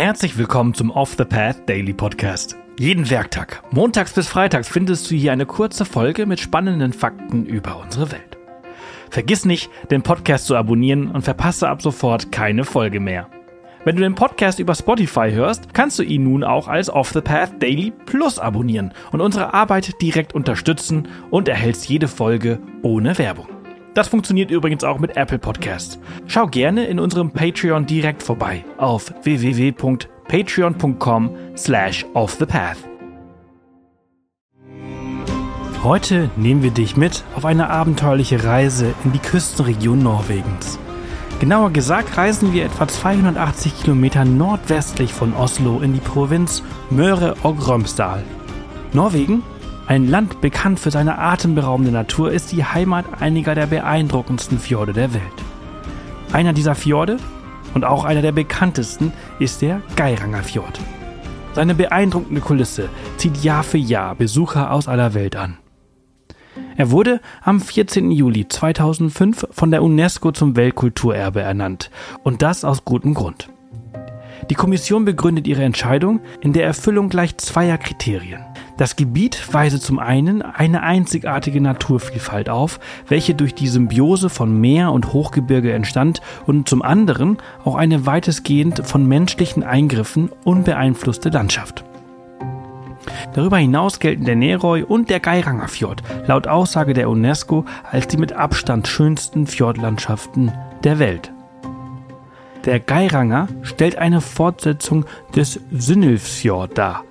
Herzlich willkommen zum Off the Path Daily Podcast. Jeden Werktag, montags bis freitags, findest du hier eine kurze Folge mit spannenden Fakten über unsere Welt. Vergiss nicht, den Podcast zu abonnieren und verpasse ab sofort keine Folge mehr. Wenn du den Podcast über Spotify hörst, kannst du ihn nun auch als Off the Path Daily Plus abonnieren und unsere Arbeit direkt unterstützen und erhältst jede Folge ohne Werbung. Das funktioniert übrigens auch mit Apple Podcasts. Schau gerne in unserem Patreon direkt vorbei auf www.patreon.com slash offthepath. Heute nehmen wir dich mit auf eine abenteuerliche Reise in die Küstenregion Norwegens. Genauer gesagt reisen wir etwa 280 Kilometer nordwestlich von Oslo in die Provinz Møre og Romsdal. Norwegen ein Land bekannt für seine atemberaubende Natur ist die Heimat einiger der beeindruckendsten Fjorde der Welt. Einer dieser Fjorde und auch einer der bekanntesten ist der Geiranger Fjord. Seine beeindruckende Kulisse zieht Jahr für Jahr Besucher aus aller Welt an. Er wurde am 14. Juli 2005 von der UNESCO zum Weltkulturerbe ernannt und das aus gutem Grund. Die Kommission begründet ihre Entscheidung in der Erfüllung gleich zweier Kriterien. Das Gebiet weise zum einen eine einzigartige Naturvielfalt auf, welche durch die Symbiose von Meer und Hochgebirge entstand und zum anderen auch eine weitestgehend von menschlichen Eingriffen unbeeinflusste Landschaft. Darüber hinaus gelten der Neroy und der Geiranger Fjord laut Aussage der UNESCO als die mit Abstand schönsten Fjordlandschaften der Welt. Der Geiranger stellt eine Fortsetzung des Synilfsfjord dar,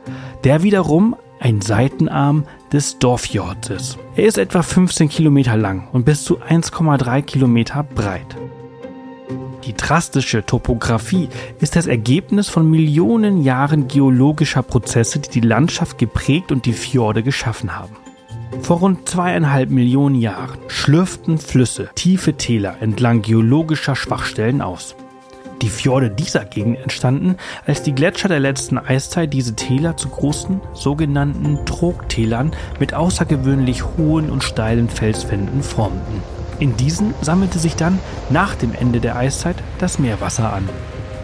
der wiederum ein Seitenarm des Dorfjords. Er ist etwa 15 Kilometer lang und bis zu 1,3 Kilometer breit. Die drastische Topographie ist das Ergebnis von Millionen Jahren geologischer Prozesse, die die Landschaft geprägt und die Fjorde geschaffen haben. Vor rund zweieinhalb Millionen Jahren schlürften Flüsse tiefe Täler entlang geologischer Schwachstellen aus. Die Fjorde dieser Gegend entstanden, als die Gletscher der letzten Eiszeit diese Täler zu großen sogenannten Trogtälern mit außergewöhnlich hohen und steilen Felswänden formten. In diesen sammelte sich dann nach dem Ende der Eiszeit das Meerwasser an.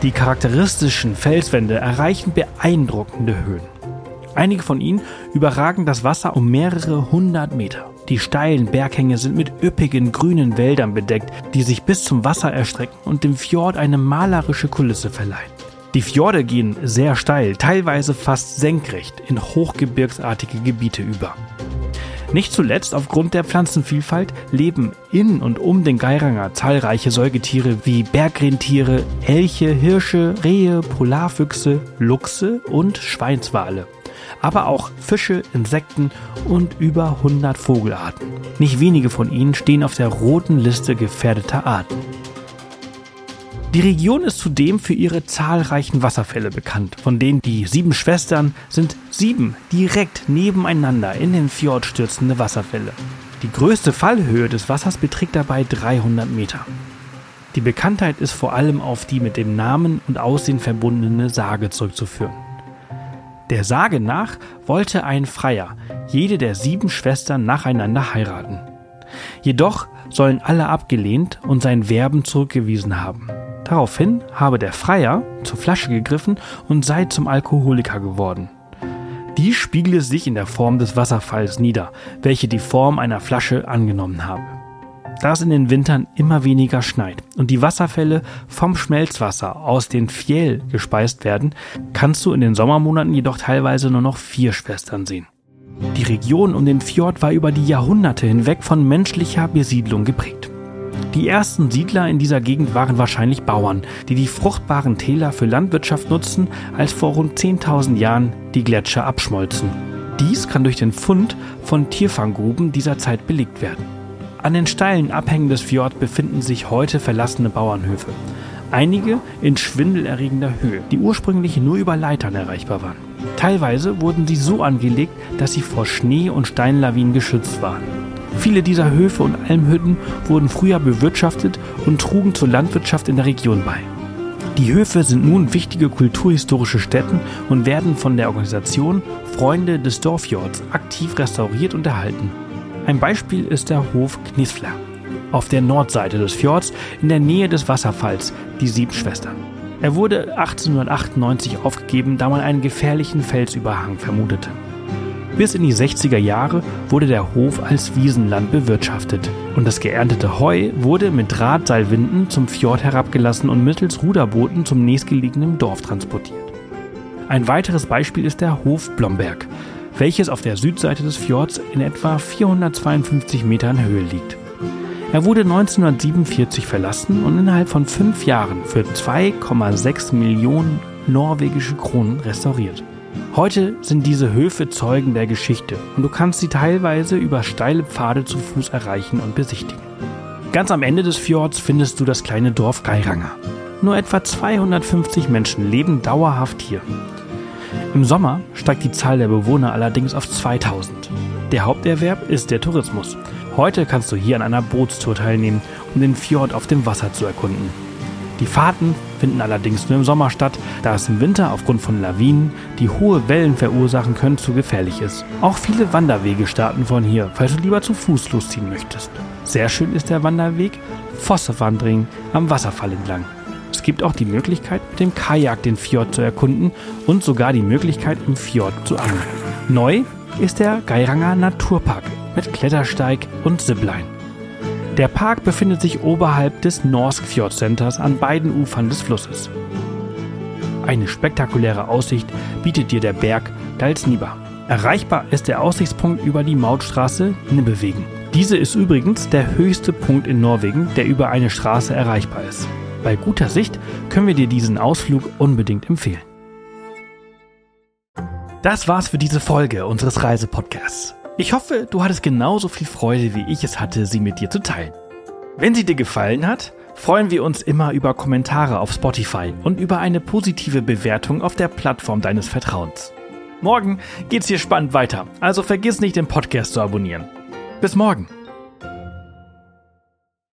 Die charakteristischen Felswände erreichen beeindruckende Höhen. Einige von ihnen überragen das Wasser um mehrere hundert Meter. Die steilen Berghänge sind mit üppigen grünen Wäldern bedeckt, die sich bis zum Wasser erstrecken und dem Fjord eine malerische Kulisse verleihen. Die Fjorde gehen sehr steil, teilweise fast senkrecht in hochgebirgsartige Gebiete über. Nicht zuletzt aufgrund der Pflanzenvielfalt leben in und um den Geiranger zahlreiche Säugetiere wie Bergrentiere, Elche, Hirsche, Rehe, Polarfüchse, Luchse und Schweinswale aber auch Fische, Insekten und über 100 Vogelarten. Nicht wenige von ihnen stehen auf der roten Liste gefährdeter Arten. Die Region ist zudem für ihre zahlreichen Wasserfälle bekannt, von denen die sieben Schwestern sind sieben direkt nebeneinander in den Fjord stürzende Wasserfälle. Die größte Fallhöhe des Wassers beträgt dabei 300 Meter. Die Bekanntheit ist vor allem auf die mit dem Namen und Aussehen verbundene Sage zurückzuführen. Der Sage nach wollte ein Freier jede der sieben Schwestern nacheinander heiraten. Jedoch sollen alle abgelehnt und sein Werben zurückgewiesen haben. Daraufhin habe der Freier zur Flasche gegriffen und sei zum Alkoholiker geworden. Dies spiegele sich in der Form des Wasserfalls nieder, welche die Form einer Flasche angenommen habe. Da es in den Wintern immer weniger schneit und die Wasserfälle vom Schmelzwasser aus den Fjell gespeist werden, kannst du in den Sommermonaten jedoch teilweise nur noch vier Schwestern sehen. Die Region um den Fjord war über die Jahrhunderte hinweg von menschlicher Besiedlung geprägt. Die ersten Siedler in dieser Gegend waren wahrscheinlich Bauern, die die fruchtbaren Täler für Landwirtschaft nutzten, als vor rund 10.000 Jahren die Gletscher abschmolzen. Dies kann durch den Fund von Tierfanggruben dieser Zeit belegt werden. An den steilen Abhängen des Fjord befinden sich heute verlassene Bauernhöfe. Einige in schwindelerregender Höhe, die ursprünglich nur über Leitern erreichbar waren. Teilweise wurden sie so angelegt, dass sie vor Schnee- und Steinlawinen geschützt waren. Viele dieser Höfe und Almhütten wurden früher bewirtschaftet und trugen zur Landwirtschaft in der Region bei. Die Höfe sind nun wichtige kulturhistorische Stätten und werden von der Organisation Freunde des Dorfjords aktiv restauriert und erhalten. Ein Beispiel ist der Hof Knisfler auf der Nordseite des Fjords in der Nähe des Wasserfalls, die Sieben Schwestern. Er wurde 1898 aufgegeben, da man einen gefährlichen Felsüberhang vermutete. Bis in die 60er Jahre wurde der Hof als Wiesenland bewirtschaftet und das geerntete Heu wurde mit Drahtseilwinden zum Fjord herabgelassen und mittels Ruderbooten zum nächstgelegenen Dorf transportiert. Ein weiteres Beispiel ist der Hof Blomberg, welches auf der Südseite des Fjords in etwa 452 Metern Höhe liegt. Er wurde 1947 verlassen und innerhalb von fünf Jahren für 2,6 Millionen norwegische Kronen restauriert. Heute sind diese Höfe Zeugen der Geschichte und du kannst sie teilweise über steile Pfade zu Fuß erreichen und besichtigen. Ganz am Ende des Fjords findest du das kleine Dorf Geiranger. Nur etwa 250 Menschen leben dauerhaft hier. Im Sommer steigt die Zahl der Bewohner allerdings auf 2000. Der Haupterwerb ist der Tourismus. Heute kannst du hier an einer Bootstour teilnehmen, um den Fjord auf dem Wasser zu erkunden. Die Fahrten finden allerdings nur im Sommer statt, da es im Winter aufgrund von Lawinen, die hohe Wellen verursachen können, zu gefährlich ist. Auch viele Wanderwege starten von hier, falls du lieber zu Fuß losziehen möchtest. Sehr schön ist der Wanderweg Fossewandring am Wasserfall entlang. Es gibt auch die Möglichkeit, mit dem Kajak den Fjord zu erkunden und sogar die Möglichkeit, im Fjord zu angeln. Neu ist der Geiranger Naturpark mit Klettersteig und Zipline. Der Park befindet sich oberhalb des Norsk Fjord Centers an beiden Ufern des Flusses. Eine spektakuläre Aussicht bietet dir der Berg Dalsniba. Erreichbar ist der Aussichtspunkt über die Mautstraße Nibbewegen. Diese ist übrigens der höchste Punkt in Norwegen, der über eine Straße erreichbar ist. Bei guter Sicht können wir dir diesen Ausflug unbedingt empfehlen. Das war's für diese Folge unseres Reisepodcasts. Ich hoffe, du hattest genauso viel Freude, wie ich es hatte, sie mit dir zu teilen. Wenn sie dir gefallen hat, freuen wir uns immer über Kommentare auf Spotify und über eine positive Bewertung auf der Plattform deines Vertrauens. Morgen geht's hier spannend weiter, also vergiss nicht, den Podcast zu abonnieren. Bis morgen!